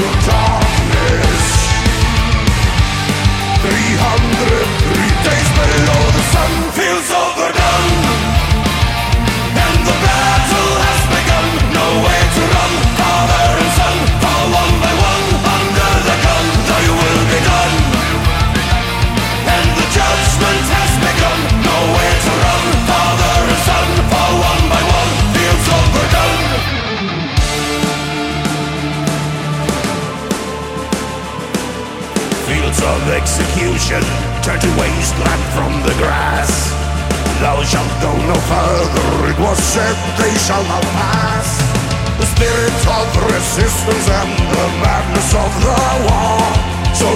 darkness 300 retakes of execution turn to wasteland from the grass. Thou shalt go no further, it was said they shall not pass. The spirit of resistance and the madness of the war. So